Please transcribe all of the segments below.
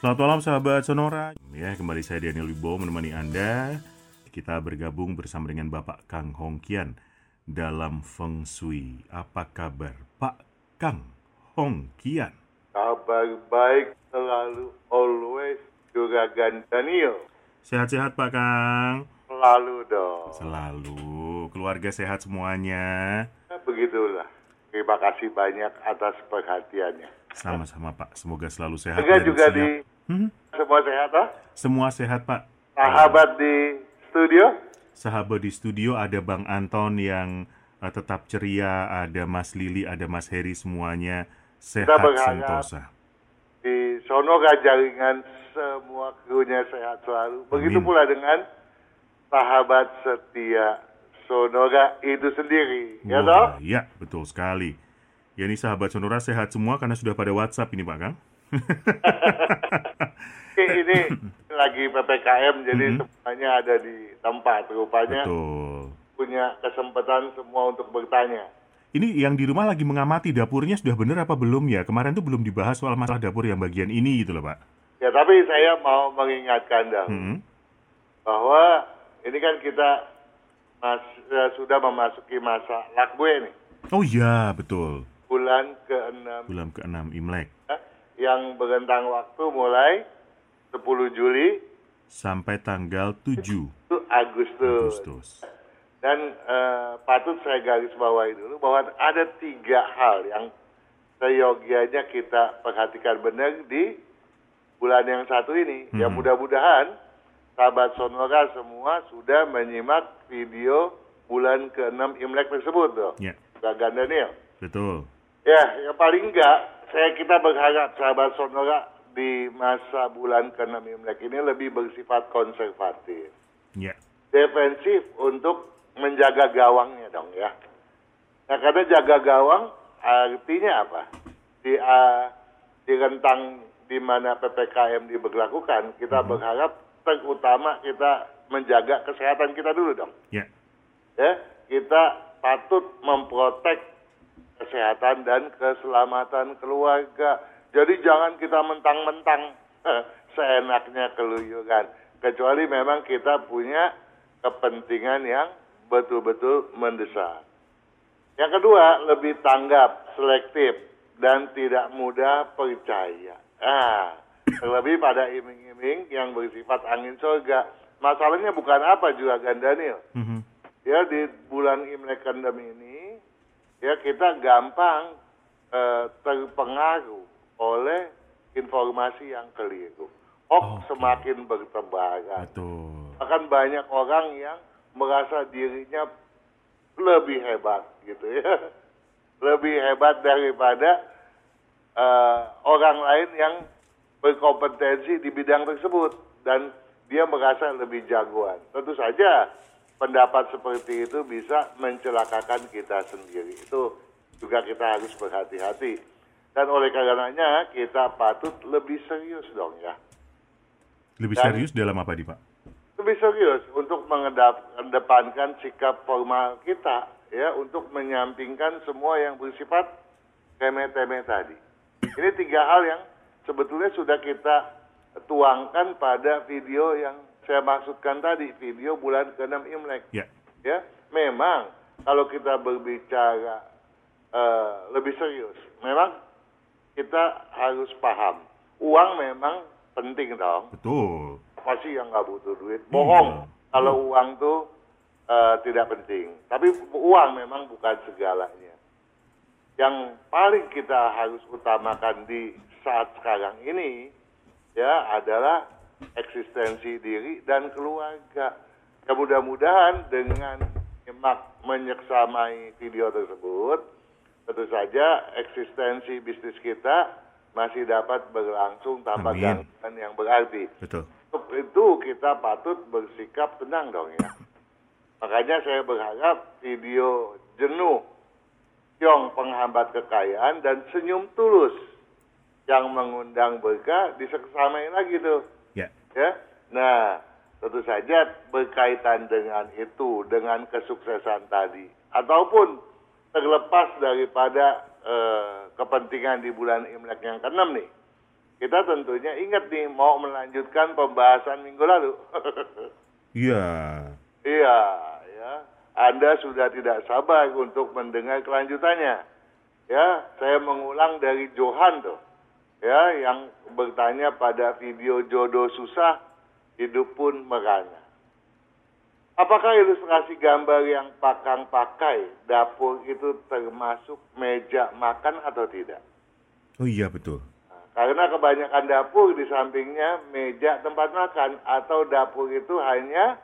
Selamat malam sahabat Sonora. Ya, kembali saya Daniel Wibowo menemani Anda. Kita bergabung bersama dengan Bapak Kang Hongkian dalam Feng Shui. Apa kabar Pak Kang Hongkian? Kabar baik selalu, always, Juragan Daniel. Sehat-sehat Pak Kang? Selalu dong. Selalu. Keluarga sehat semuanya? Nah, begitulah. Terima kasih banyak atas perhatiannya. Sama-sama Pak, semoga selalu sehat. Dan juga siap. di Hmm, semua sehat ah? Semua sehat Pak. Sahabat di studio? Sahabat di studio ada Bang Anton yang eh, tetap ceria, ada Mas Lili, ada Mas Heri semuanya sehat sentosa. Di Sonora jaringan semua krunya sehat selalu. Begitu Amin. pula dengan sahabat setia Sonora itu sendiri. Ya toh? Wah, ya, betul sekali. Ya ini sahabat Sonora sehat semua karena sudah pada WhatsApp ini Pak Kang. Ini lagi PPKM jadi Mhm. semuanya ada di tempat. Rupanya Betul. punya kesempatan semua untuk bertanya. Ini yang di rumah lagi mengamati dapurnya sudah benar apa belum ya? Kemarin tuh belum dibahas soal masalah dapur yang bagian ini gitu loh Pak. Ya, tapi saya mau mengingatkan dahulu Hmm. bahwa ini kan kita mas- eh, sudah memasuki masa lakwe nih, Oh iya, betul. Bulan ke-6 Bulan ke-6 Imlek ya, yang berentang waktu mulai 10 Juli sampai tanggal 7 itu Agustus. Agustus. Dan eh, patut saya garis bawahi dulu bahwa ada tiga hal yang seyogianya kita perhatikan benar di bulan yang satu ini. Ya Hmm. mudah-mudahan sahabat Sonora semua sudah menyimak video bulan ke-6 Imlek tersebut tuh. Ya, Gagan Daniel. betul. Ya, yang paling enggak saya kita berharap sahabat Sonora di masa bulan ke-6 Imlek ini lebih bersifat konservatif Ya. defensif untuk menjaga gawangnya dong ya. Nah karena jaga gawang artinya apa? Di ah, di rentang di mana ppkm diberlakukan kita berharap terutama kita menjaga kesehatan kita dulu dong. Ya. Ya kita patut memprotek kesehatan dan keselamatan keluarga. Jadi jangan kita mentang-mentang seenaknya keluyuran. Kecuali memang kita punya kepentingan yang betul-betul mendesak. Yang kedua, lebih tanggap, selektif, dan tidak mudah percaya. Ah, terlebih pada iming-iming yang bersifat angin surga. Masalahnya bukan apa juga Daniel. Mhm. Ya di bulan Imlek Kendem ini, ya kita gampang eh, terpengaruh oleh informasi yang keliru. Hoax Oke. semakin bertebaran. Betul. Bahkan banyak orang yang merasa dirinya lebih hebat gitu ya. Lebih hebat daripada eh, orang lain yang berkompetensi di bidang tersebut dan dia merasa lebih jagoan. Tentu saja pendapat seperti itu bisa mencelakakan kita sendiri. Itu juga kita harus berhati-hati. Dan oleh karenanya kita patut lebih serius dong ya. Lebih Dan- serius dalam apa nih Pak? lebih serius untuk mengedepankan sikap formal kita ya untuk menyampingkan semua yang bersifat remeh-temeh tadi. Ini tiga hal yang sebetulnya sudah kita tuangkan pada video yang saya maksudkan tadi, video bulan ke-6 Imlek. Ya. Ya, memang kalau kita berbicara eh, lebih serius, memang kita harus paham uang memang penting dong Betul. apa sih yang nggak butuh duit? Bohong. Iya. Kalau uang tuh eh, tidak penting. Tapi uang memang bukan segalanya. Yang paling kita harus utamakan di saat sekarang ini ya adalah eksistensi diri dan keluarga. Ya mudah-mudahan dengan menyeksamai video tersebut, tentu saja eksistensi bisnis kita masih dapat berlangsung tanpa Amin. gangguan yang berarti. Betul. Untuk itu kita patut bersikap tenang dong ya. Makanya saya berharap video jenuh Tiong penghambat kekayaan dan senyum tulus yang mengundang berkah diseksamai lagi tuh Ya. ya. Nah, tentu saja berkaitan dengan itu, dengan kesuksesan tadi, ataupun terlepas daripada eh, kepentingan di bulan Imlek yang keenam nih, kita tentunya ingat nih mau melanjutkan pembahasan minggu lalu. Iya. iya, ya. Anda sudah tidak sabar untuk mendengar kelanjutannya. Ya, saya mengulang dari Johan tuh ya yang bertanya pada video jodoh susah hidup pun merana. Apakah ilustrasi gambar yang pakang pakai dapur itu termasuk meja makan atau tidak? Oh iya betul. Nah, karena kebanyakan dapur di sampingnya meja tempat makan atau dapur itu hanya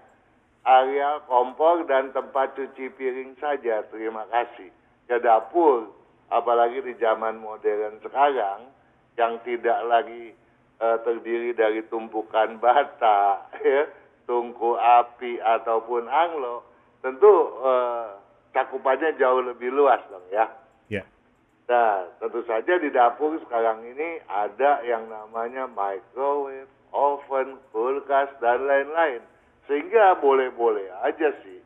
area kompor dan tempat cuci piring saja. Terima kasih. Ya dapur, apalagi di zaman modern sekarang yang tidak lagi eh, terdiri dari tumpukan bata, ya, tungku api ataupun anglo, tentu eh, cakupannya jauh lebih luas dong ya. Ya. Nah, tentu saja di dapur sekarang ini ada yang namanya microwave, oven, kulkas, dan lain-lain. Sehingga boleh-boleh aja sih,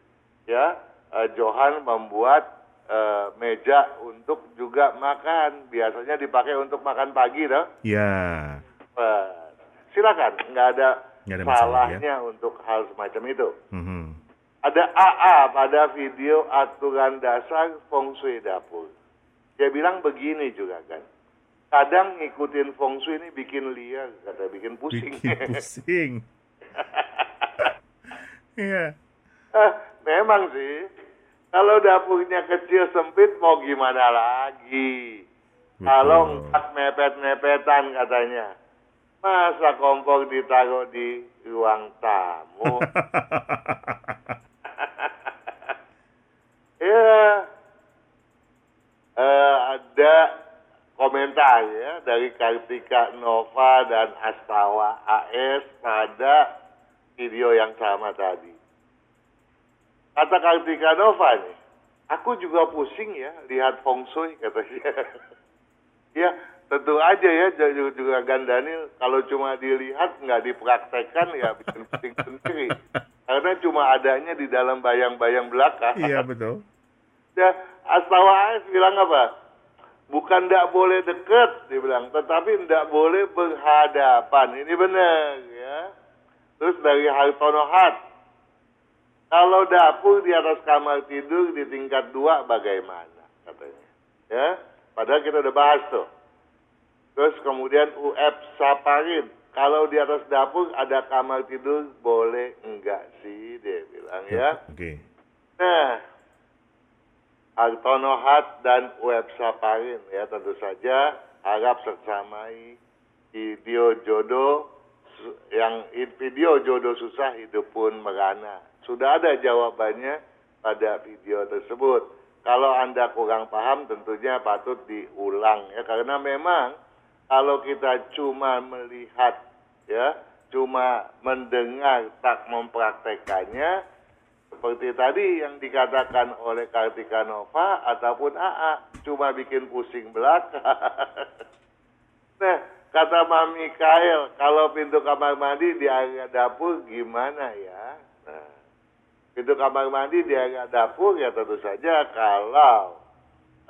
ya, eh, Johan membuat eh, meja untuk juga makan. Biasanya dipakai untuk makan pagi, dah. Ya. Eh, silakan, nggak ada, Nggak ada masalah, salahnya untuk hal semacam itu. Mhm. Ada AA pada video aturan dasar feng shui dapur. Dia bilang begini juga kan. Kadang ngikutin feng shui ini bikin liar, kata bikin pusing. Bikin pusing. Iya. Eh, memang sih. Kalau dapurnya kecil sempit mau gimana lagi? Kalau empat mepet-mepetan katanya. Masa kompor ditaruh di ruang tamu? Ya, eh, ada komentar ya dari Kartika Nova dan Astawa AS pada video yang sama tadi. Kata Kartika Nova nih, aku juga pusing ya lihat feng shui katanya. ya tentu aja ya juga, juga Gandanil kalau cuma dilihat nggak dipraktekkan ya bikin pusing sendiri. Karena cuma adanya di dalam bayang-bayang belaka. Iya betul. Ya, Astawa AS bilang apa? Bukan tidak boleh deket, dia bilang, tetapi tidak boleh berhadapan. Ini benar, ya. Terus dari Hartono Hat, kalau dapur di atas kamar tidur di tingkat dua bagaimana, katanya. Ya, padahal kita udah bahas tuh. Terus kemudian UF Saparin, kalau di atas dapur ada kamar tidur boleh enggak sih, dia bilang ya. Oke. Nah, Hartono Hat dan Web Saparin ya tentu saja harap sersamai video jodoh yang video jodoh susah hidup pun merana. Sudah ada jawabannya pada video tersebut. Kalau Anda kurang paham tentunya patut diulang ya karena memang kalau kita cuma melihat ya, cuma mendengar tak mempraktekannya seperti tadi yang dikatakan oleh Kartika Nova ataupun AA cuma bikin pusing belaka. nah, kata Mami Kael, kalau pintu kamar mandi di area dapur gimana ya? Nah, pintu kamar mandi di area dapur ya tentu saja kalau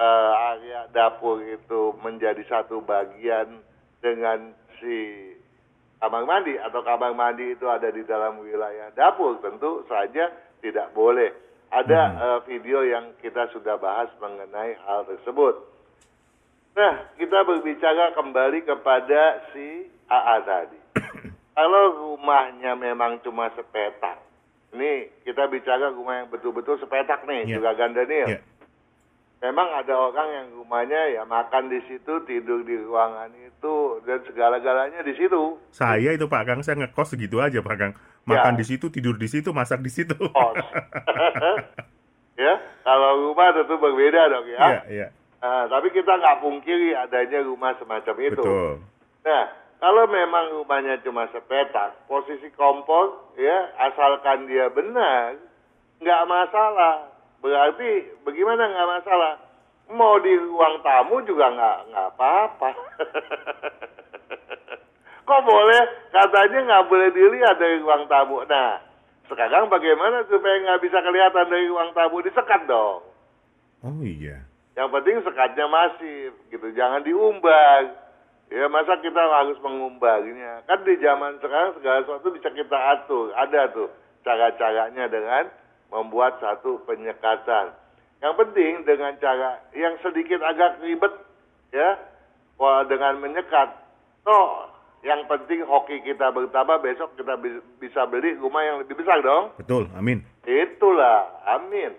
eh, area dapur itu menjadi satu bagian dengan si kamar mandi atau kamar mandi itu ada di dalam wilayah dapur tentu saja tidak boleh. Ada eh, video yang kita sudah bahas mengenai hal tersebut. Nah, kita berbicara kembali kepada si AA tadi. Kalau rumahnya memang cuma sepetak, ini kita bicara rumah yang betul-betul sepetak nih, Iya. juga Gandanil. Iya. Memang ada orang yang rumahnya ya makan di situ, tidur di ruangan itu, dan segala-galanya di situ. Saya itu Pak Kang, saya ngekos segitu aja Pak Kang. Makan Ya. di situ, tidur di situ, masak di situ. Kos. ya, kalau rumah tentu berbeda dong ya. Iya, iya. Nah, tapi kita nggak pungkiri adanya rumah semacam itu. Betul. Nah, kalau memang rumahnya cuma sepetak, posisi kompor ya asalkan dia benar, nggak masalah. Berarti bagaimana nggak masalah? Mau di ruang tamu juga nggak nggak apa-apa. Kok boleh? Katanya nggak boleh dilihat dari ruang tamu. Nah, sekarang bagaimana supaya nggak bisa kelihatan dari ruang tamu? Disekat dong. Oh iya. Yang penting sekatnya masif, gitu. Jangan diumbar. Ya masa kita harus mengumbarnya? Kan di zaman sekarang segala sesuatu bisa kita atur. Ada tuh cara-caranya dengan membuat satu penyekatan. Yang penting dengan cara yang sedikit agak ribet, ya, dengan menyekat. Toh, yang penting hoki kita bertambah, besok kita bi- bisa beli rumah yang lebih besar dong. Betul, amin. Itulah, amin.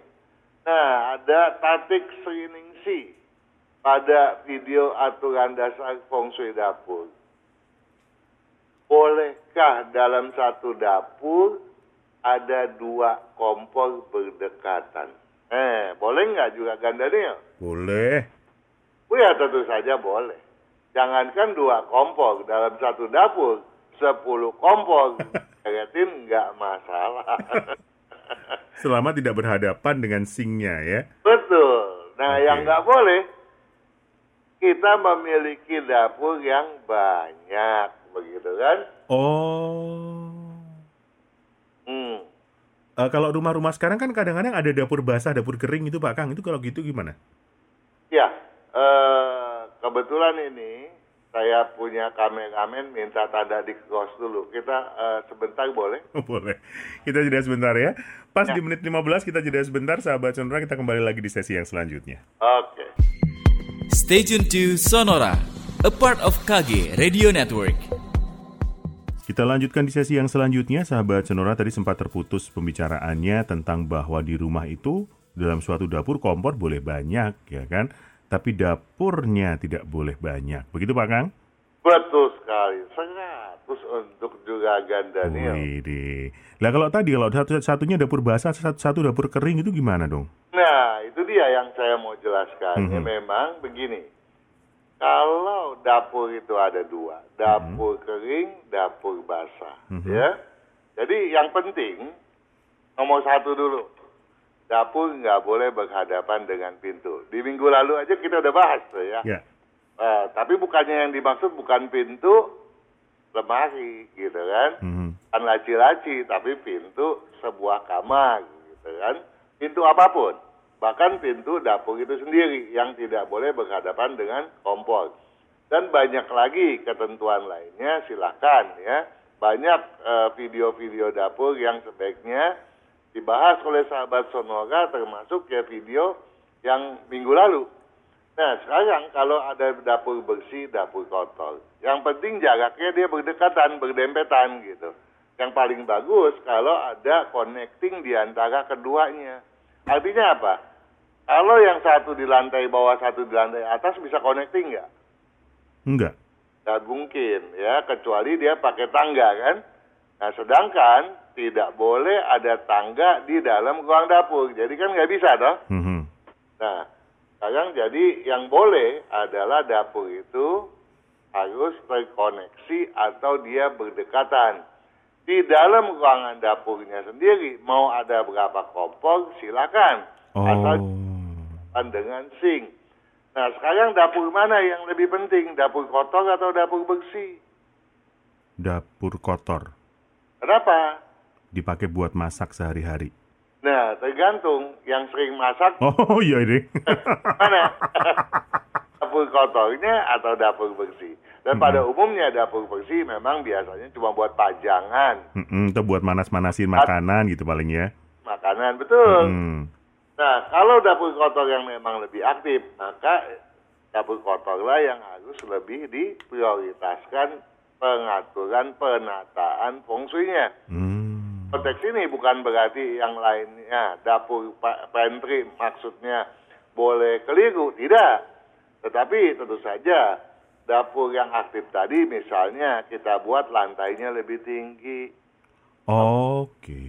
Nah, ada Tatik Sriningsi pada video aturan dasar feng shui dapur. Bolehkah dalam satu dapur ada dua kompor berdekatan? Eh, boleh nggak juga gandanya? Boleh. Oh ya tentu saja boleh. Jangankan dua kompor dalam satu dapur, sepuluh kompor, Yakin nggak masalah. Selama tidak berhadapan dengan singnya ya. Betul. Nah, Oke. yang nggak boleh kita memiliki dapur yang banyak, begitu kan? Oh. Hmm. Eh, kalau rumah-rumah sekarang kan kadang-kadang ada dapur basah, dapur kering itu Pak Kang. Itu kalau gitu gimana? Ya, eh, kebetulan ini saya punya kameramen minta tanda di cross dulu. Kita eh, sebentar boleh? Boleh. Kita jeda sebentar ya. Pas Ya. di menit 15 kita jeda sebentar, sahabat Sonora. Kita kembali lagi di sesi yang selanjutnya. Oke. Stay tuned to Sonora, a part of KG Radio Network. Kita lanjutkan di sesi yang selanjutnya, sahabat Sonora tadi sempat terputus pembicaraannya tentang bahwa di rumah itu dalam suatu dapur kompor boleh banyak, ya kan? Tapi dapurnya tidak boleh banyak. Begitu Pak Kang? Betul sekali. 100 untuk juga Gandanil. Wih, Lah kalau tadi kalau satu satunya dapur basah, satu, satu dapur kering itu gimana dong? Nah, itu dia yang saya mau jelaskan. Ya, Mhm. memang begini. Kalau dapur itu ada dua, dapur kering, dapur basah, Mhm. ya. Jadi yang penting nomor satu dulu, dapur nggak boleh berhadapan dengan pintu. Di minggu lalu aja kita udah bahas ya. Ya. Eh, tapi bukannya yang dimaksud bukan pintu, lemari gitu kan Mhm. bukan laci-laci, tapi pintu sebuah kamar, gitu kan. Pintu apa pun, bahkan pintu dapur itu sendiri yang tidak boleh berhadapan dengan kompor. Dan banyak lagi ketentuan lainnya, silakan ya. Banyak eh, video-video dapur yang sebaiknya dibahas oleh sahabat Sonora, termasuk ya video yang minggu lalu. Nah, sekarang kalau ada dapur bersih, dapur kotor. Yang penting jaraknya dia berdekatan, berdempetan gitu. Yang paling bagus kalau ada connecting di antara keduanya. Artinya apa? Kalau yang satu di lantai bawah, satu di lantai atas bisa connecting nggak? Enggak. Nggak mungkin ya, kecuali dia pakai tangga kan. Nah, sedangkan tidak boleh ada tangga di dalam ruang dapur. Jadi kan nggak bisa toh. Mhm. Nah, sekarang jadi yang boleh adalah dapur itu harus terkoneksi atau dia berdekatan. Di dalam ruangan dapurnya sendiri, mau ada berapa kompor, silakan. Asal Oh. dengan sink. Nah, sekarang dapur mana yang lebih penting? Dapur kotor atau dapur bersih? Dapur kotor. Kenapa? Dipakai buat masak sehari-hari. Nah, tergantung. Yang sering masak Oh iya ini. mana? dapur kotornya atau dapur bersih. Dan pada umumnya dapur bersih memang biasanya cuma buat pajangan Mm-mm, Itu buat manas-manasin makanan gitu paling ya. makanan, betul. Mm. Nah, kalau dapur kotor yang memang lebih aktif, maka dapur kotorlah yang harus lebih diprioritaskan pengaturan penataan feng shui-nya. Hmm. Konteks ini bukan berarti yang lainnya dapur pa- pantry maksudnya boleh keliru, tidak. Tetapi tentu saja dapur yang aktif tadi misalnya kita buat lantainya lebih tinggi, Oke.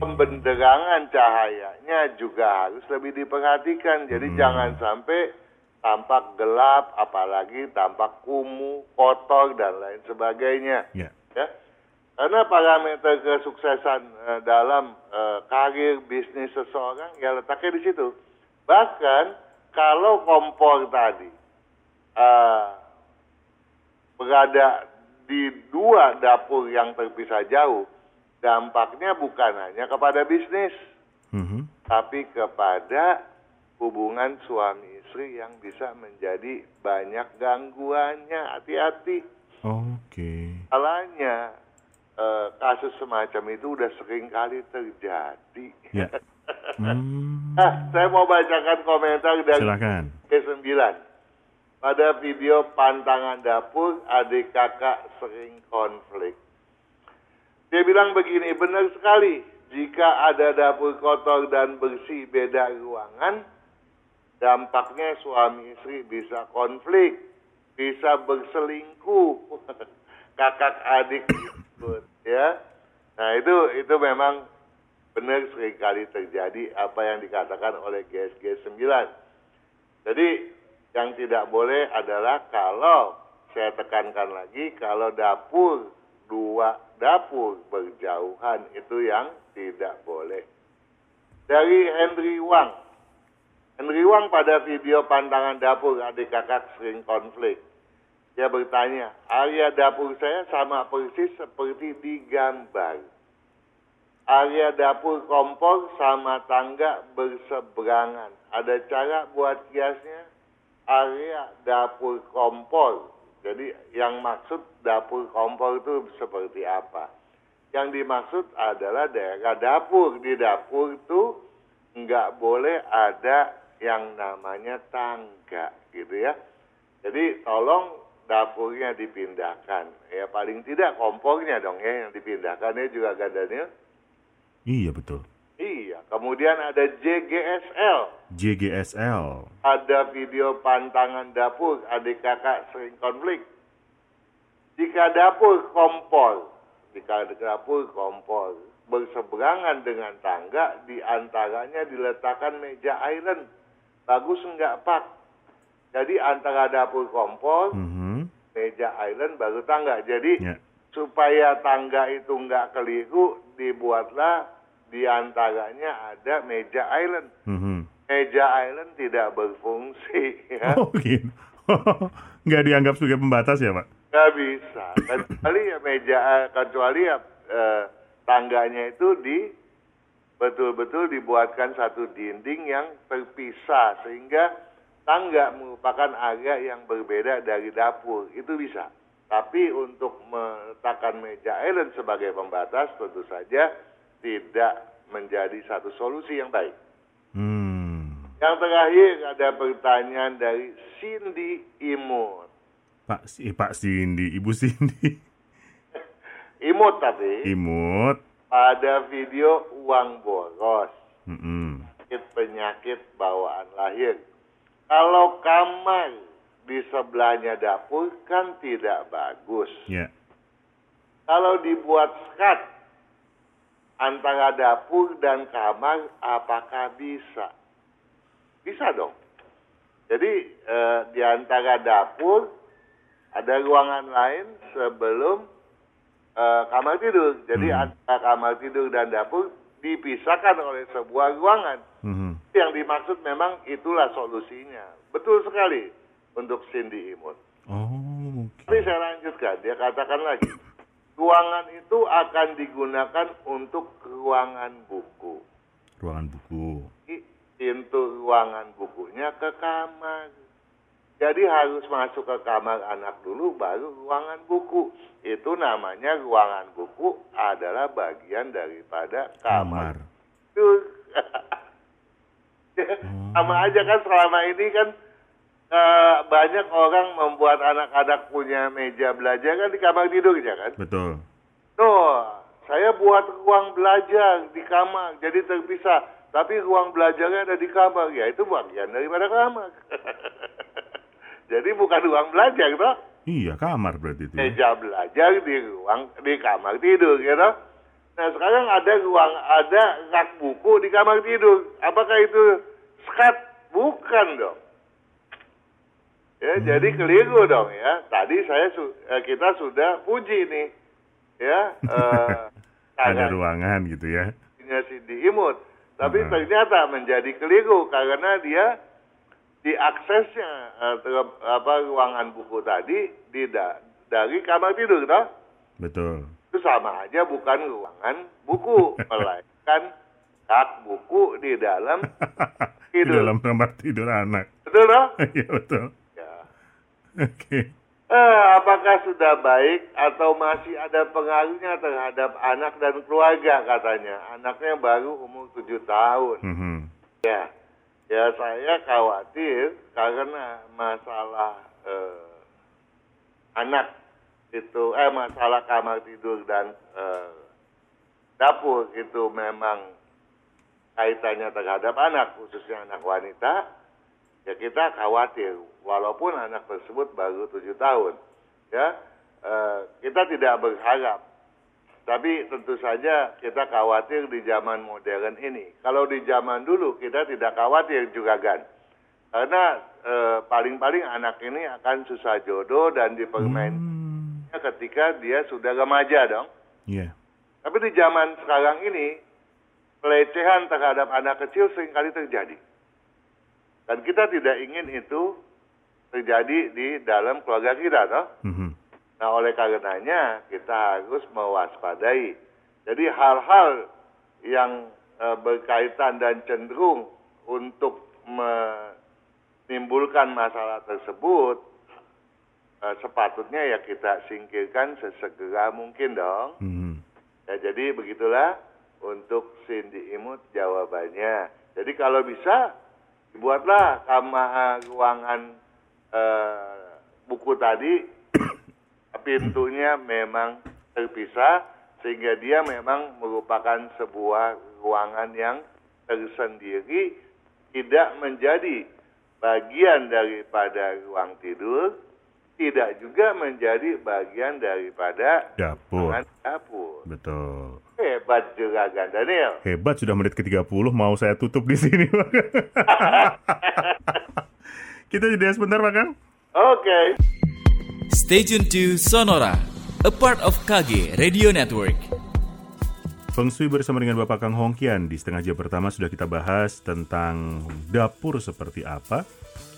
pembenderangan cahayanya juga harus lebih diperhatikan. Jadi Hmm. jangan sampai tampak gelap, apalagi tampak kumuh, kotor dan lain sebagainya. Ya. Ya, karena parameter kesuksesan eh, dalam eh, karir bisnis seseorang ya letaknya di situ. Bahkan kalau kompor tadi eh, berada di dua dapur yang terpisah jauh, dampaknya bukan hanya kepada bisnis, Mhm. tapi kepada hubungan suami istri yang bisa menjadi banyak gangguannya. Hati-hati. Oke. Salahnya eh, kasus semacam itu udah sering kali terjadi. Ya. Hmm. Nah, saya mau bacakan komentar dari Silakan. K9. Pada video pantangan dapur, adik kakak sering konflik. Dia bilang begini, benar sekali. Jika ada dapur kotor dan bersih beda ruangan, dampaknya suami istri bisa konflik, bisa berselingkuh, kakak adik disebut, ya. Nah itu itu memang benar sekali terjadi apa yang dikatakan oleh GSG 9. Jadi yang tidak boleh adalah kalau saya tekankan lagi kalau dapur dua dapur berjauhan itu yang tidak boleh. Dari Henry Wang. Henry Wang pada video pantangan dapur adik kakak sering konflik. Dia bertanya, area dapur saya sama persis seperti di gambar. Area dapur kompor sama tangga berseberangan. Ada cara buat kiasnya? Area dapur kompor. Jadi yang maksud dapur kompor itu seperti apa? Yang dimaksud adalah daerah dapur. Di dapur itu nggak boleh ada yang namanya tangga gitu ya. Jadi tolong dapurnya dipindahkan. Ya paling tidak kompornya dong ya yang dipindahkan ya juga gadanya. Iya betul. Iya, kemudian ada JGSL. JGSL. Ada video pantangan dapur, adik kakak sering konflik. Jika dapur kompor, jika dapur kompor berseberangan dengan tangga, di antaranya diletakkan meja iron. Bagus enggak pak? Jadi antara dapur kompor, Mhm. meja iron baru tangga. Jadi Ya. supaya tangga itu enggak keliru, dibuatlah di antaranya ada meja island. Mhm. Meja island tidak berfungsi, ya. Oh gitu. Nggak dianggap sebagai pembatas ya Pak? Nggak bisa. Kecuali ya meja, kecuali ya eh, tangganya itu di betul-betul dibuatkan satu dinding yang terpisah sehingga tangga merupakan area yang berbeda dari dapur. Itu bisa. Tapi untuk meletakkan meja island sebagai pembatas tentu saja tidak menjadi satu solusi yang baik. Hmm. Yang terakhir ada pertanyaan dari Cindy Imut. Pak eh, Pak Cindy, Ibu Cindy. Imut tapi Imut. pada video uang boros, Mhm. penyakit bawaan lahir. Kalau kamar di sebelahnya dapur kan tidak bagus. Ya. Kalau dibuat sekat antara dapur dan kamar, apakah bisa? Bisa dong. Jadi eh, di antara dapur ada ruangan lain sebelum eh, kamar tidur. Jadi Hmm. antara kamar tidur dan dapur dipisahkan oleh sebuah ruangan. Mhm. Yang dimaksud memang itulah solusinya. Betul sekali untuk Cindy Imut. Oh. oke. Tapi saya lanjutkan, dia katakan lagi, ruangan itu akan digunakan untuk ruangan buku. Ruangan buku. Pintu ruangan bukunya ke kamar. Jadi harus masuk ke kamar anak dulu, baru ruangan buku. Itu namanya ruangan buku adalah bagian daripada kamar. Kamar. Tuh. Sama aja kan selama ini kan eh, banyak orang membuat anak-anak punya meja belajar kan di kamar tidurnya kan. Betul. Tuh, saya buat ruang belajar di kamar, jadi terpisah. Tapi ruang belajarnya ada di kamar, ya itu bagian daripada kamar. jadi bukan ruang belajar, toh. Iya, kamar berarti itu. ya. Meja belajar di ruang di kamar tidur, gitu. Nah sekarang ada ruang ada rak buku di kamar tidur. Apakah itu skat? Bukan dong. Ya, jadi keliru dong ya. Tadi saya su- eh, kita sudah puji nih, ya. eh, Ada ruangan gitu ya. punya Cindy Imut. Tapi Hmm. ternyata menjadi keliru karena dia diaksesnya ter- apa ruangan buku tadi tidak dari kamar tidur, toh? Betul. Itu sama aja bukan ruangan buku, melainkan rak buku di dalam Di tidur. dalam kamar tidur anak. Betul, toh? Iya betul. Ya. Oke. Eh, apakah sudah baik atau masih ada pengaruhnya terhadap anak dan keluarga katanya? Anaknya baru umur tujuh tahun. Mhm. Ya, ya saya khawatir karena masalah eh, anak itu, eh masalah kamar tidur dan eh, dapur itu memang kaitannya terhadap anak, khususnya anak wanita. Ya kita khawatir, walaupun anak tersebut baru tujuh tahun, ya eh, kita tidak berharap tapi tentu saja kita khawatir di zaman modern ini. Kalau di zaman dulu kita tidak khawatir juga kan. Karena eh, paling-paling anak ini akan susah jodoh dan dipermainkan Hmm. ketika dia sudah remaja dong. Iya. Tapi di zaman sekarang ini pelecehan terhadap anak kecil sering kali terjadi. Dan kita tidak ingin itu terjadi di dalam keluarga kita toh. Mhm. Nah, oleh karenanya kita harus mewaspadai. Jadi hal-hal yang eh, berkaitan dan cenderung untuk menimbulkan masalah tersebut eh, sepatutnya ya kita singkirkan sesegera mungkin dong. Mhm. Ya, jadi begitulah untuk Cindy Imut jawabannya. Jadi kalau bisa dibuatlah kamar ruangan eh, buku tadi pintunya memang terpisah sehingga dia memang merupakan sebuah ruangan yang tersendiri tidak menjadi bagian daripada ruang tidur tidak juga menjadi bagian daripada Dapur. dapur. Betul. Hebat juragan Daniel. Hebat sudah menit ke-30 mau saya tutup di sini, Pak. Kita jeda sebentar, Pak Kang. Oke. Stay tuned to Sonora, a part of KG Radio Network. Feng Shui bersama dengan Bapak Kang Hongkian di setengah jam pertama sudah kita bahas tentang dapur seperti apa.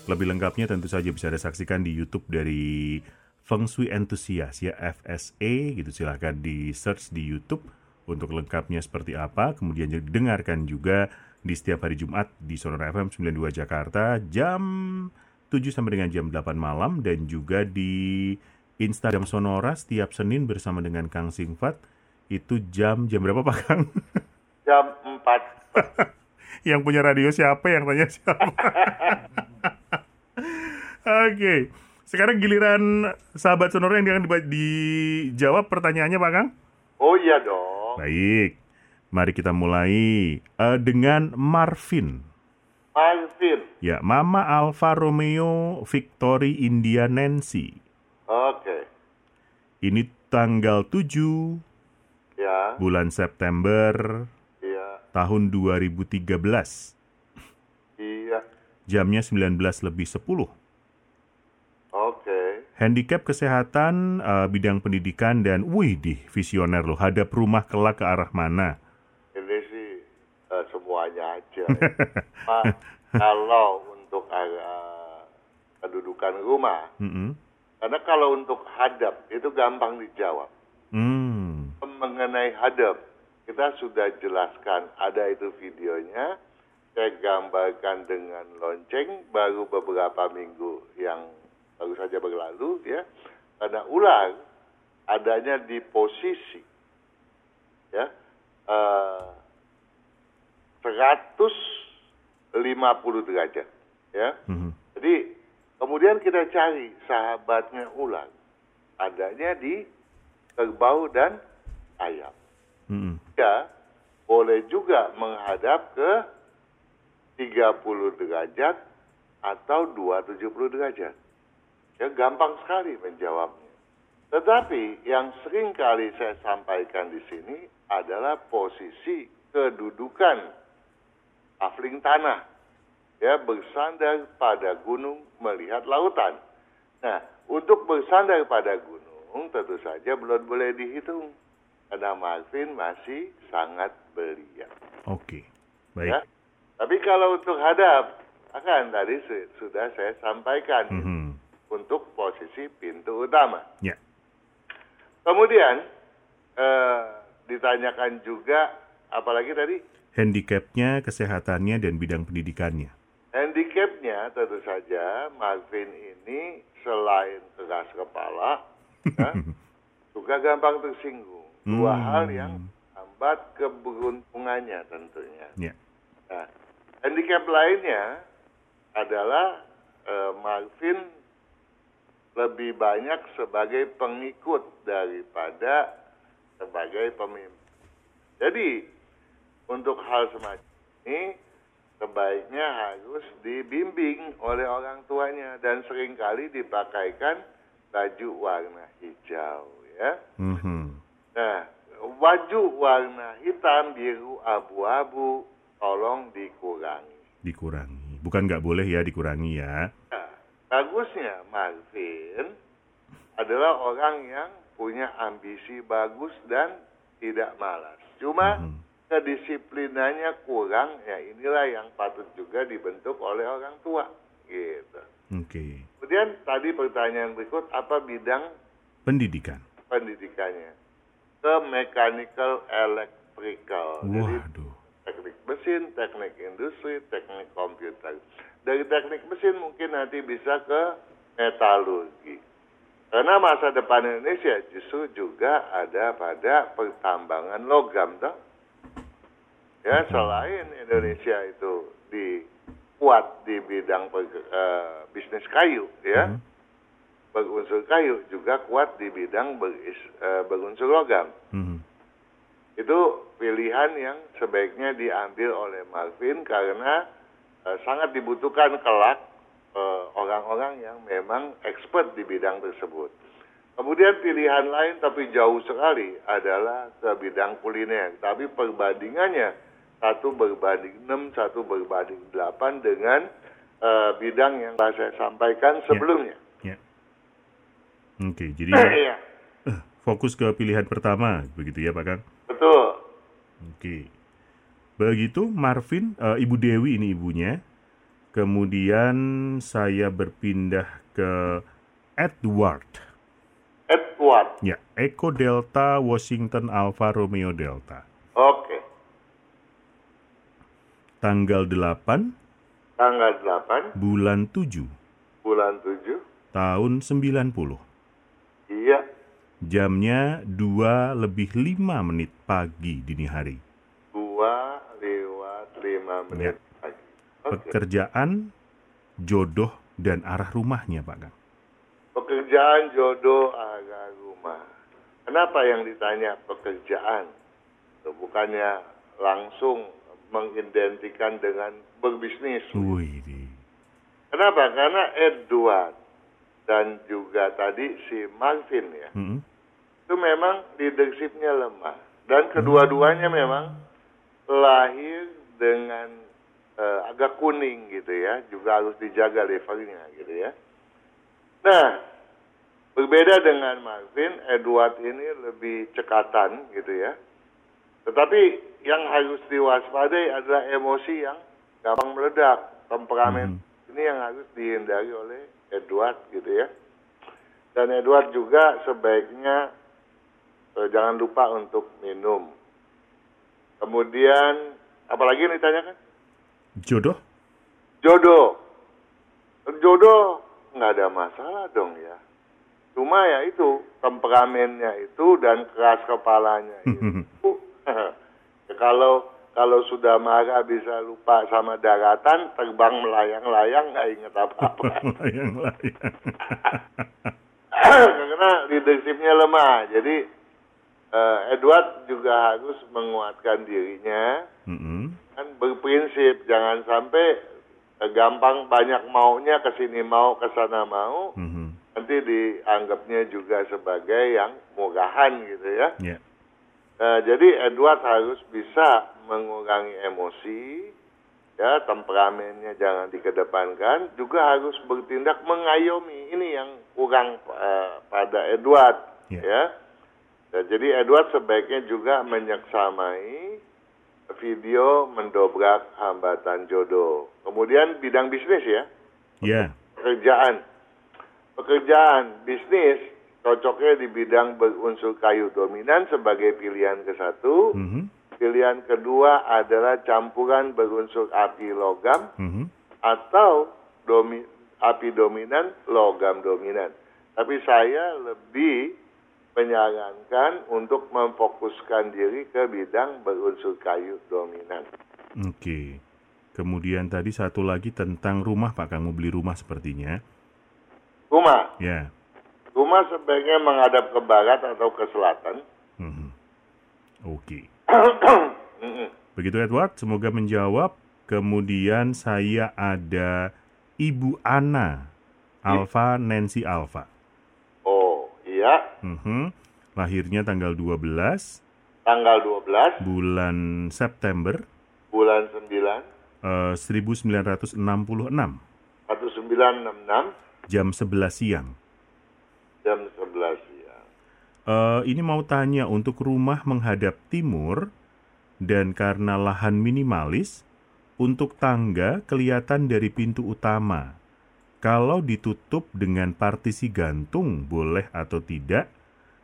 Lebih lengkapnya tentu saja bisa Anda saksikan di YouTube dari Feng Shui Enthusiast ya FSA gitu silahkan di search di YouTube untuk lengkapnya seperti apa. Kemudian dengarkan juga di setiap hari Jumat di Sonora FM 92 Jakarta jam 7 sampai dengan jam 8 malam dan juga di Instagram Sonora setiap Senin bersama dengan Kang Singfat itu jam jam berapa Pak Kang? Jam 4. yang punya radio siapa yang tanya siapa? Oke, sekarang giliran sahabat sonora yang akan dijawab pertanyaannya Pak Kang. Oh iya dong. Baik, mari kita mulai eh, dengan Marvin. Marvin. Ya, Mama Alfa Romeo Victory India Nancy. Oke. Ini tanggal 7 Ya. bulan September Iya. tahun 2013. Iya. Jamnya 19 lebih 10. Oke. Handicap kesehatan, eh, bidang pendidikan, dan wih di visioner loh. Hadap rumah kelak ke arah mana? Ini sih eh, semuanya aja. ya. kalau untuk uh, kedudukan rumah, mm -hmm. karena kalau untuk hadap itu gampang dijawab. Mm. Mengenai hadap, kita sudah jelaskan ada itu videonya, saya gambarkan dengan lonceng baru beberapa minggu yang baru saja berlalu ya, karena ular adanya di posisi ya. Uh, 50 derajat. Ya. Hmm. Jadi kemudian kita cari sahabatnya ular. Adanya di kerbau dan ayam. Mm-hmm. Ya, boleh juga menghadap ke 30 derajat atau 270 derajat. Ya, gampang sekali menjawabnya. Tetapi yang sering kali saya sampaikan di sini adalah posisi kedudukan afling tanah. Ya, bersandar pada gunung melihat lautan. Nah, untuk bersandar pada gunung tentu saja belum boleh dihitung. Karena Marvin masih sangat belia. Oke. Ya. Baik. Tapi kalau untuk hadap, akan tadi su- sudah saya sampaikan Mhm. untuk posisi pintu utama. Ya. Kemudian eh, ditanyakan juga apalagi tadi Handicapnya, kesehatannya, dan bidang pendidikannya. handicapnya tentu saja Marvin ini selain keras kepala ya, juga gampang tersinggung. Dua Hmm. hal yang hambat keberuntungannya tentunya. Ya. Nah, handicap lainnya adalah eh, Marvin lebih banyak sebagai pengikut daripada sebagai pemimpin. Jadi, untuk hal semacam ini sebaiknya harus dibimbing oleh orang tuanya dan sering kali dipakaikan baju warna hijau ya. Mhm. Nah, baju warna hitam, biru, abu-abu tolong dikurangi. Dikurangi. Bukan nggak boleh ya dikurangi ya. Nah, bagusnya Marvin adalah orang yang punya ambisi bagus dan tidak malas. Cuma Mhm. Kedisiplinannya kurang, ya inilah yang patut juga dibentuk oleh orang tua. Gitu. Oke. Kemudian tadi pertanyaan berikut, apa bidang Pendidikan. pendidikannya? Ke mechanical electrical. Jadi Waduh. teknik mesin, teknik industri, teknik komputer. Dari teknik mesin mungkin nanti bisa ke metalurgi. Karena masa depan Indonesia justru juga ada pada pertambangan logam, toh. Ya, selain Indonesia itu di kuat di bidang eh, bisnis kayu, ya, Mhm. berunsur kayu juga kuat di bidang beris- eh, berunsur logam Mhm. itu pilihan yang sebaiknya diambil oleh Marvin karena eh, sangat dibutuhkan kelak eh, orang-orang yang memang expert di bidang tersebut. Kemudian pilihan lain tapi jauh sekali adalah ke bidang kuliner. Tapi perbandingannya satu berbanding 6, satu berbanding 8 dengan eh, bidang yang telah saya sampaikan sebelumnya. Ya. Oke, jadi Iya, eh, fokus ke pilihan pertama, begitu ya Pak Kang? betul. Oke. Begitu Marvin, eh, Ibu Dewi ini ibunya. Kemudian saya berpindah ke Edward. Edward. Ya, Echo Delta Washington Alfa Romeo Delta. Oke. Tanggal 8 Tanggal 8 bulan 7 bulan 7. tahun 90. Iya. Jamnya 2 lebih 5 menit pagi dini hari. dua lewat lima menit pagi. Oke. Pekerjaan, jodoh, dan arah rumahnya Pak Kang. Pekerjaan jodoh agak rumah. Kenapa yang ditanya pekerjaan? Bukannya langsung mengidentikan dengan berbisnis. Wih, Kenapa? Karena Edward dan juga tadi si Marvin ya, Mm-mm. itu memang leadershipnya lemah. Dan kedua-duanya memang lahir dengan eh, agak kuning gitu ya, juga harus dijaga levelnya gitu ya. Nah, berbeda dengan Marvin, Edward ini lebih cekatan gitu ya. Tetapi yang harus diwaspadai adalah emosi yang gampang meledak, temperamen ini yang harus dihindari oleh Edward gitu ya. Dan Edward juga sebaiknya eh, jangan lupa untuk minum. Kemudian apalagi yang ditanyakan? Jodoh? Jodoh. Jodoh nggak ada masalah dong ya. Cuma ya itu temperamennya itu dan keras kepalanya itu. Kalau kalau sudah marah bisa lupa sama daratan, terbang melayang-layang nggak inget apa-apa. Layang-layang. Karena leadershipnya lemah. Jadi eh, Edward juga harus menguatkan dirinya Mm-mm. kan berprinsip jangan sampai eh, gampang banyak maunya ke sini mau ke sana mau Mhm. nanti dianggapnya juga sebagai yang murahan gitu ya. Ya. Nah, jadi Edward harus bisa mengurangi emosi, ya temperamennya jangan dikedepankan, juga harus bertindak mengayomi. Ini yang kurang eh, pada Edward Ya. ya. Dan jadi Edward sebaiknya juga menyeksamai video mendobrak hambatan jodoh. Kemudian bidang bisnis ya, Ya. pekerjaan. Pekerjaan bisnis cocoknya di bidang berunsur kayu dominan sebagai pilihan ke satu. Mhm. Pilihan kedua adalah campuran berunsur api logam Mhm. atau domi, api dominan logam dominan. Tapi saya lebih menyarankan untuk memfokuskan diri ke bidang berunsur kayu dominan. Oke. Kemudian tadi satu lagi tentang rumah Pak Kang mau beli rumah sepertinya. Rumah, Ya. Rumah sebaiknya menghadap ke barat atau ke selatan. Mhm. Oke. Mm-mm. Begitu Edward, semoga menjawab. Kemudian saya ada Ibu Ana Alfa Nancy Alfa. oh, iya, Mhm. Lahirnya tanggal 12 tanggal 12 bulan September bulan 9 eh, 1966 1966 jam 11 siang. Jam 11 siang. Eh, ini mau tanya untuk rumah menghadap timur dan karena lahan minimalis, untuk tangga kelihatan dari pintu utama. Kalau ditutup dengan partisi gantung boleh atau tidak.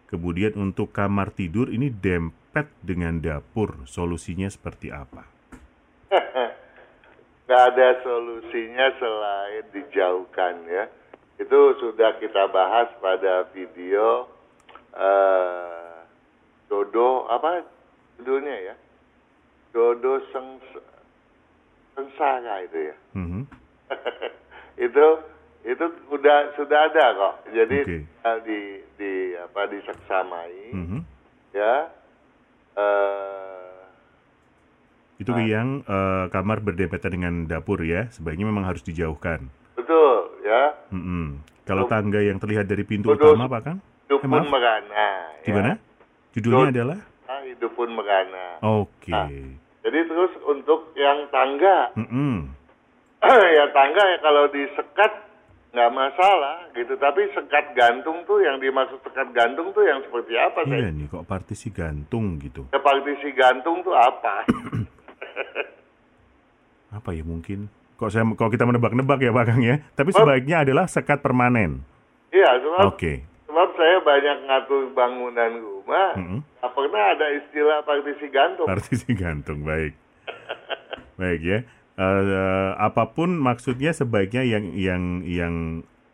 Kemudian untuk kamar tidur ini dempet dengan dapur. Solusinya seperti apa? nggak ada solusinya selain dijauhkan ya. Itu sudah kita bahas pada video eh Dodo apa judulnya ya? Dodo seng, sengsara itu ya. Mhm. itu itu udah sudah ada kok. Jadi Oke. tinggal di di apa diseksamai Mhm. ya. Eh Itu yang eh, kamar berdempetan dengan dapur ya. Sebaiknya memang harus dijauhkan. betul ya. Mm-mm. Kalau tangga yang terlihat dari pintu Betul. utama, Pak Kang? Hidup Eh, pun maaf. merana. ya. Gimana? Judulnya Dot. adalah? Ah, hidup pun merana. Oke. Nah. Jadi terus untuk yang tangga, Mm-mm. ya tangga ya kalau disekat nggak masalah gitu. Tapi sekat gantung tuh yang dimaksud sekat gantung tuh yang seperti apa Iya saya? nih, kok partisi gantung gitu. Ya, partisi gantung tuh apa? Apa ya mungkin? Kok saya kalau kita menebak-nebak ya, Pak Kang ya. Tapi sebaiknya adalah sekat permanen. Iya, Oke. Sebab saya banyak ngatur bangunan rumah, Mm-mm. nggak pernah ada istilah partisi gantung. Partisi gantung, baik. Baik ya. Eh, apa pun maksudnya sebaiknya yang yang yang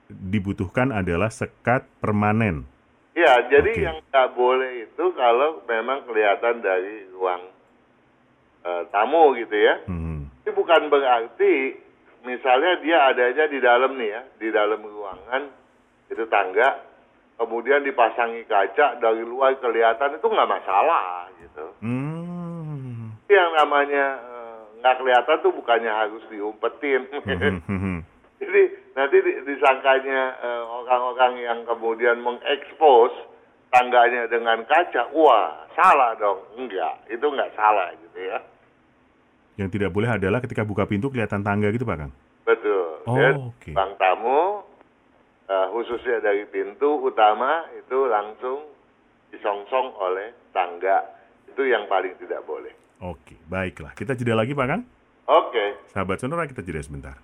dibutuhkan adalah sekat permanen. Iya, jadi Oke. yang nggak boleh itu kalau memang kelihatan dari ruang eh, tamu gitu ya. Mhm. Ini bukan berarti misalnya dia adanya di dalam nih ya, di dalam ruangan itu tangga, kemudian dipasangi kaca dari luar kelihatan itu nggak masalah gitu. Hmm. Yang namanya eh, nggak kelihatan tuh bukannya harus diumpetin. Mhm. Jadi nanti di- disangkanya eh, orang-orang yang kemudian mengekspos tangganya dengan kaca, wah salah dong. Enggak, itu nggak salah gitu ya. Yang tidak boleh adalah ketika buka pintu kelihatan tangga gitu, Pak Kang. Betul. Oh, Dan oke. Bang tamu, eh, khususnya dari pintu utama itu langsung disongsong oleh tangga. Itu yang paling tidak boleh. Oke, baiklah. Kita jeda lagi, Pak Kang. Oke. Sahabat Sonora, kita jeda sebentar.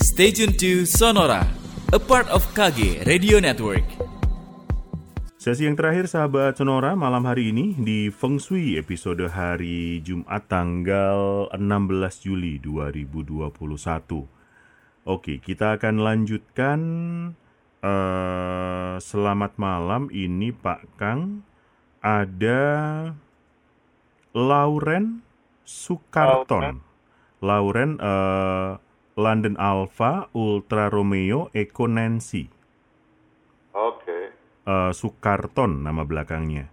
Stay tuned to Sonora, a part of KG Radio Network. Sesi yang terakhir sahabat Sonora malam hari ini di Feng Shui episode hari Jumat tanggal 16 Juli 2021. Oke, kita akan lanjutkan eh, selamat malam ini Pak Kang ada Lauren Sukarton. Lauren eh, London Alpha Ultra Romeo Eco Nancy. Oke. Eh, Sukarton nama belakangnya.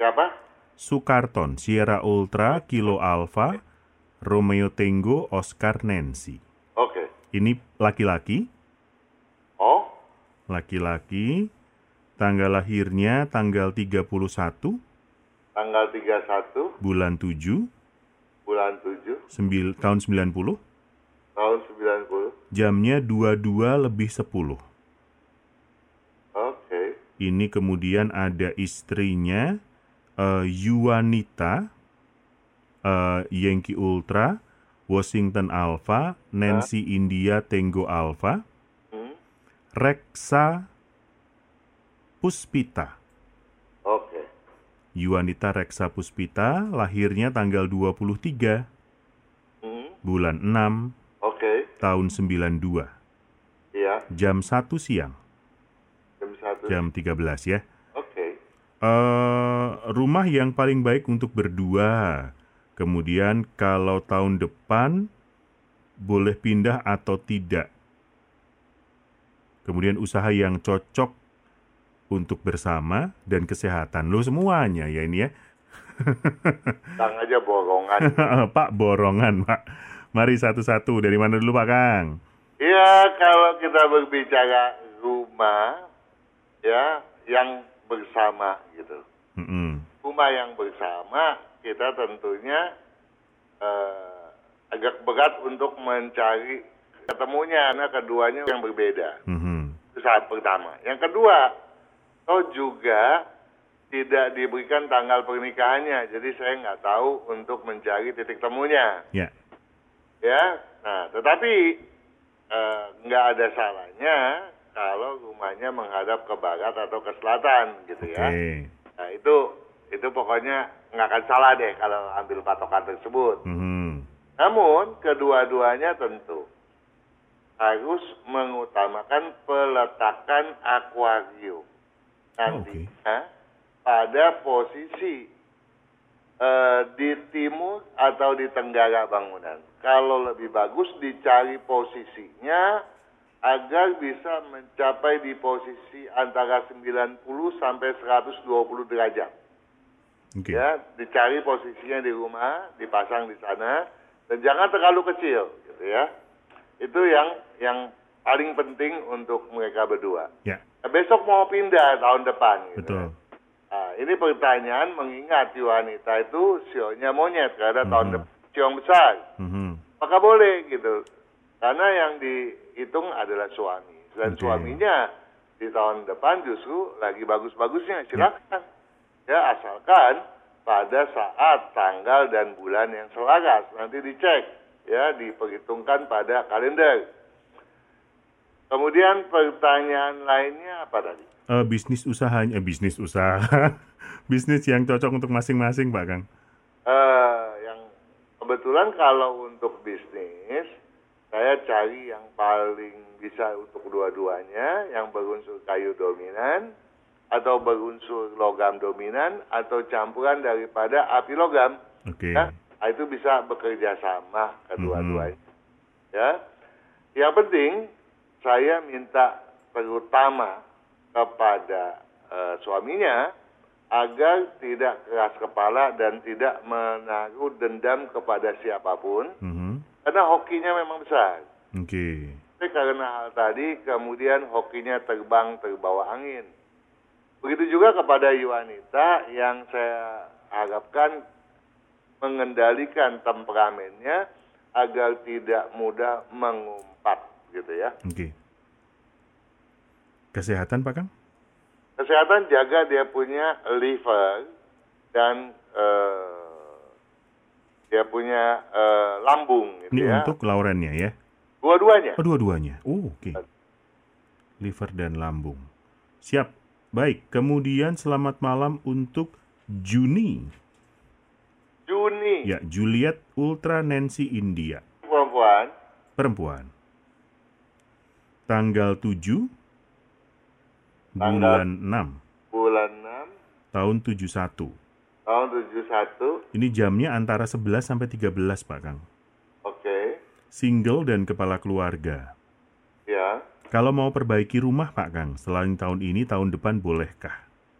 Siapa? Sukarton, Sierra Ultra, Kilo Alpha, Romeo Tango, Oscar Nancy. Oke. Ini laki-laki, Oh, laki-laki, tanggal lahirnya tanggal 31 tanggal 31 bulan 7 bulan 7 sembil- tahun 90, tahun 90. jamnya 22 lebih 10. Ini kemudian ada istrinya eh, Yuanita, eh, Yankee Ultra, Washington Alpha, Nancy India Tango Alpha, Hmm? Reksa Puspita. Oke. Yuanita Reksa Puspita lahirnya tanggal 23 Hmm? bulan 6 Oke. tahun 92 Iya. jam 1 siang Jam satu. jam 13 ya. Oke. eh rumah yang paling baik untuk berdua. Kemudian kalau tahun depan boleh pindah atau tidak. Kemudian usaha yang cocok untuk bersama dan kesehatan. Lo semuanya ya ini ya. Tang aja borongan. Pak borongan, Pak. Mari satu-satu. Dari mana dulu, Pak Kang? Iya, kalau kita berbicara rumah, ya, yang bersama gitu. Mm-mm. Rumah yang bersama, kita tentunya eh, agak berat untuk mencari ketemunya, karena keduanya yang berbeda. Mhm. Itu saat pertama. Yang kedua, toh juga tidak diberikan tanggal pernikahannya, jadi saya nggak tahu untuk mencari titik temunya. Ya. ya. Nah, tetapi eh, nggak ada salahnya kalau rumahnya menghadap ke barat atau ke selatan, gitu ya. Nah, itu itu pokoknya nggak akan salah deh kalau ambil patokan tersebut. Mhm. Namun kedua-duanya tentu harus mengutamakan peletakan akuarium nantinya pada posisi eh, di timur atau di tenggara bangunan. Kalau lebih bagus dicari posisinya agar bisa mencapai di posisi antara 90 sampai 120 derajat Oke. ya dicari posisinya di rumah dipasang di sana dan jangan terlalu kecil gitu ya itu yang yang paling penting untuk mereka berdua Ya, Nah, besok mau pindah tahun depan gitu betul. Nah, ini pertanyaan mengingat wanita itu sionya monyet karena tahun Mhm. depan siong besar Mhm. maka boleh gitu karena yang dihitung adalah suami dan Oke. suaminya di tahun depan justru lagi bagus-bagusnya silakan ya asalkan pada saat tanggal dan bulan yang selaras. Nanti dicek ya diperhitungkan pada kalender. Kemudian pertanyaan lainnya apa tadi? Eh, bisnis usahanya, eh, bisnis usaha, bisnis yang cocok untuk masing-masing, Pak Kang. Eh, yang kebetulan kalau untuk bisnis saya cari yang paling bisa untuk dua-duanya yang berunsur kayu dominan atau berunsur logam dominan atau campuran daripada api logam Oke. ya Nah, itu bisa bekerja sama kedua-duanya ya yang penting saya minta terutama kepada eh, suaminya agar tidak keras kepala dan tidak menaruh dendam kepada siapa pun Mhm. karena hokinya memang besar. Oke. Tapi karena hal tadi kemudian hokinya terbang terbawa angin. Begitu juga kepada Yuanita yang saya harapkan mengendalikan temperamennya agar tidak mudah mengumpat gitu ya. Oke. Kesehatan, Pak Kang? Kesehatan jaga dia punya liver dan eh, dia punya eh, lambung gitu Ini ya. untuk laurennya ya? Dua-duanya. Oh, dua-duanya. Oh, oke. Liver dan lambung. Siap. Baik. Kemudian selamat malam untuk Juni. Juni Ya, Juliet Ultra Nancy India. perempuan Perempuan. Tanggal 7 Tanggal- bulan 6 bulan 6 tahun 71. tahun 71. Ini jamnya antara 11 sampai 13, Pak Kang. Oke. Single dan kepala keluarga. Kalau mau perbaiki rumah, Pak Kang, selain tahun ini, tahun depan bolehkah?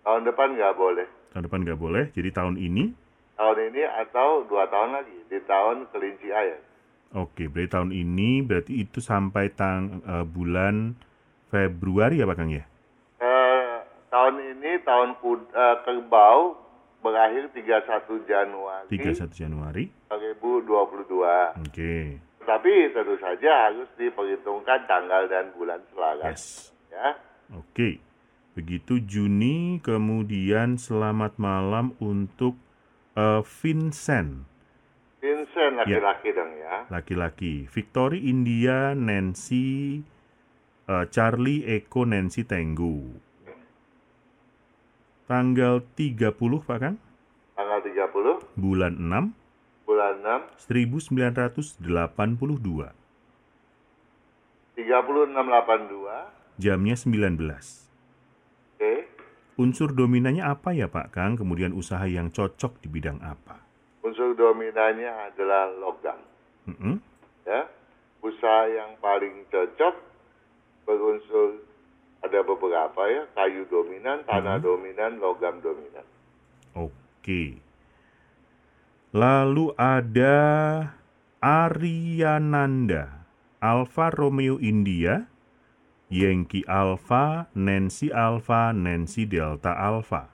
Tahun depan nggak boleh. Tahun depan nggak boleh, jadi tahun ini, Tahun ini atau dua tahun lagi di tahun kelinci air. oke, berarti tahun ini, berarti itu sampai tang eh, bulan Februari ya, Pak Kang ya? Eh, tahun ini tahun kud, eh, kerbau berakhir 31 Januari 31 Januari. 2022. Oke, Tetapi tentu saja harus diperhitungkan tanggal dan bulan selaras. yes. Ya. Oke. Begitu Juni, kemudian selamat malam untuk eh, Vincent, Vincent laki-laki dong ya. laki-laki. Victory, India, Nancy, eh, Charlie, Eko, Nancy, Tenggu. Tanggal 30, Pak Kang, Tanggal 30 bulan 6, bulan 6 1982. 3682. Jamnya 19. Oke. Unsur dominannya apa ya Pak Kang? Kemudian usaha yang cocok di bidang apa? Unsur dominannya adalah logam. Mm-mm. Ya. Usaha yang paling cocok berunsur ada beberapa ya, kayu dominan, tanah dominan, logam dominan. Oke. Lalu ada Ariananda, Alfa Romeo India, Yankee Alpha, Nancy Alpha, Nancy Delta Alpha.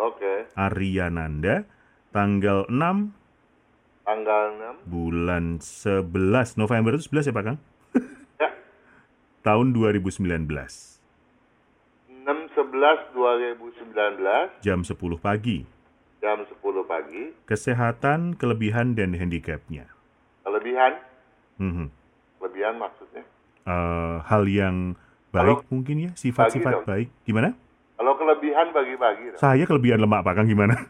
Oke. Ariananda, tanggal 6 Tanggal 6 bulan 11 November itu 11 ya Pak Kang? ya, Tahun 2019, 6 11 2019 jam 10 pagi. Jam 10 pagi. Kesehatan, kelebihan, dan handicapnya. Kelebihan, Mhm. kelebihan maksudnya. Eh, hal yang baik Kalau- mungkin ya, sifat-sifat baik. Gimana? Kalau kelebihan bagi-bagi. Saya kelebihan lemak Pak Kang gimana?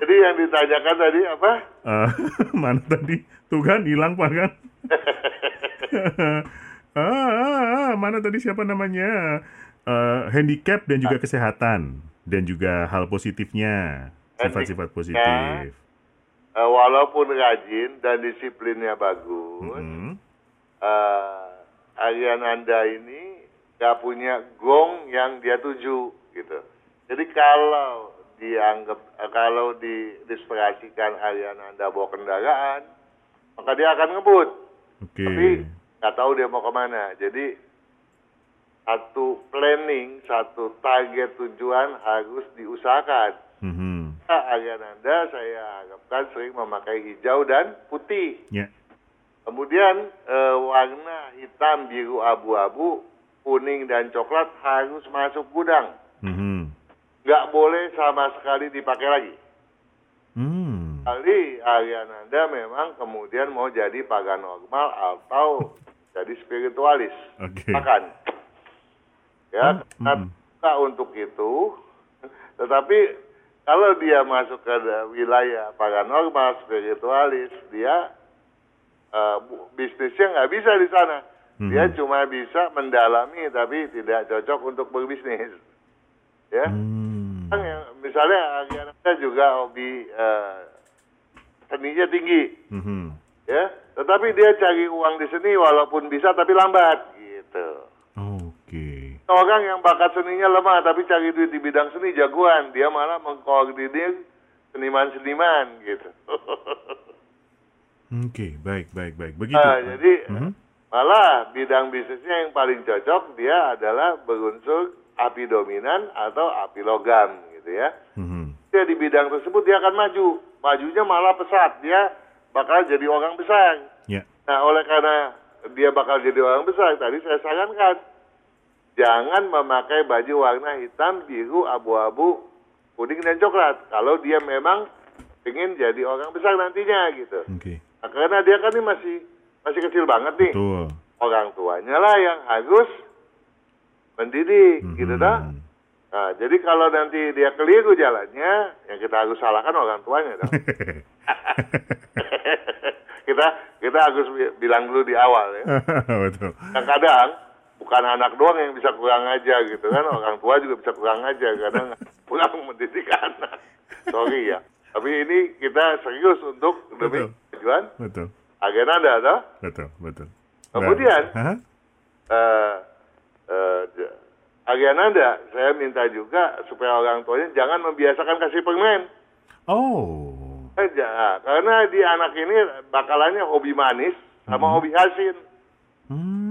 Jadi yang ditanyakan tadi apa? Eh, mana tadi? Tuh kan hilang Pak Kang. ah, ah, ah, mana tadi siapa namanya? Eh, handicap dan juga kesehatan dan juga hal positifnya, sifat-sifat positif. Eh, walaupun rajin dan disiplinnya bagus, Mhm. eh, Ariananda ini gak punya gong yang dia tuju gitu. Jadi kalau dianggap eh, kalau diinspirasikan Ariananda bawa kendaraan, maka dia akan ngebut. Oke. Tapi nggak tahu dia mau ke mana. Jadi satu planning, satu target tujuan harus diusahakan. Mhm. Nah, saya harapkan sering memakai hijau dan putih. Ya. Kemudian eh, warna hitam, biru, abu-abu, kuning dan coklat harus masuk gudang. Mhm. Nggak boleh sama sekali dipakai lagi. Hmm. Kali Ariananda memang kemudian mau jadi paranormal atau jadi spiritualis. Oke. Makan. Ya, Hmm, kita hmm. untuk itu. Tetapi kalau dia masuk ke wilayah paranormal, spiritualis, dia bu- bisnisnya nggak bisa di sana. Dia Mhm. cuma bisa mendalami, tapi tidak cocok untuk berbisnis. Ya, Hmm. Kan yang misalnya Ariana juga hobi eh, seninya tinggi, Mhm. ya. Tetapi dia cari uang di seni walaupun bisa tapi lambat. Orang yang bakat seninya lemah tapi cari duit di bidang seni jagoan, dia malah mengkoordinir seniman-seniman gitu. Oke, baik, baik, baik. Begitu. Nah, jadi Mhm. malah bidang bisnisnya yang paling cocok dia adalah berunsur api dominan atau api logam gitu ya. Mhm. Dia di bidang tersebut dia akan maju, majunya malah pesat, dia bakal jadi orang besar. Ya. Nah, oleh karena dia bakal jadi orang besar, tadi saya sarankan jangan memakai baju warna hitam, biru, abu-abu, kuning dan coklat. Kalau dia memang ingin jadi orang besar nantinya gitu. Oke. Nah, karena dia kan ini masih masih kecil banget nih. Betul. Orang tuanya lah yang harus mendidik gitu Mhm. dah. Nah, jadi kalau nanti dia keliru jalannya, yang kita harus salahkan orang tuanya dong. kita kita harus bi- bilang dulu di awal ya. Betul. Kadang-kadang bukan anak doang yang bisa kurang aja gitu kan, orang tua juga bisa kurang aja kadang kurang mendidik anak. Sorry ya. Tapi ini kita serius untuk demi tujuan Betul. agenda ada toh? Betul, betul. Kemudian, Hah? eh eh, Ariananda, saya minta juga supaya orang tuanya jangan membiasakan kasih permen. Oh. Eh, ja- karena di anak ini bakalannya hobi manis sama hobi asin. Hmm.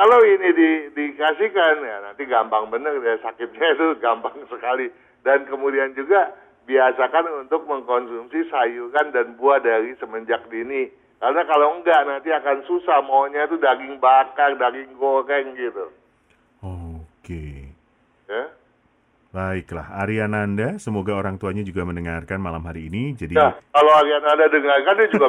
Kalau ini di, dikasihkan ya nanti gampang bener ya sakitnya itu gampang sekali. Dan kemudian juga biasakan untuk mengkonsumsi sayuran dan buah dari semenjak dini Karena kalau enggak nanti akan susah maunya itu daging bakar, daging goreng gitu. Oke. Ya. Baiklah, Ariananda, semoga orang tuanya juga mendengarkan malam hari ini. Jadi Nah, kalau Ariana ada dengarkan dia juga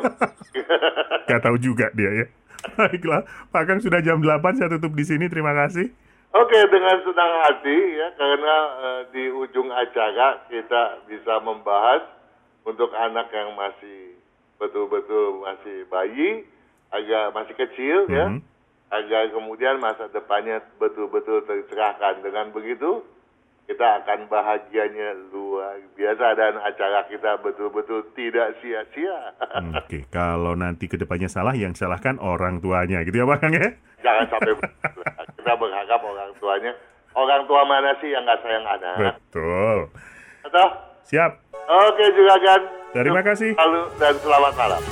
nggak tahu juga dia ya. Baiklah, Pak Kang sudah jam 8, saya tutup di sini. Terima kasih. Oke, dengan senang hati ya karena eh, di ujung acara kita bisa membahas untuk anak yang masih betul-betul masih bayi, agak masih kecil ya, Mhm. agar kemudian masa depannya betul-betul tercerahkan. Dengan begitu kita akan bahagianya luar biasa dan acara kita betul-betul tidak sia-sia. Hmm, Oke, kalau nanti ke depannya salah, yang salahkan orang tuanya, gitu ya Kang ya? Jangan sampai kita berharap orang tuanya, orang tua mana sih yang nggak sayang anak? Betul. Atau? Siap. Oke juga kan. Terima kasih. Lalu dan selamat malam.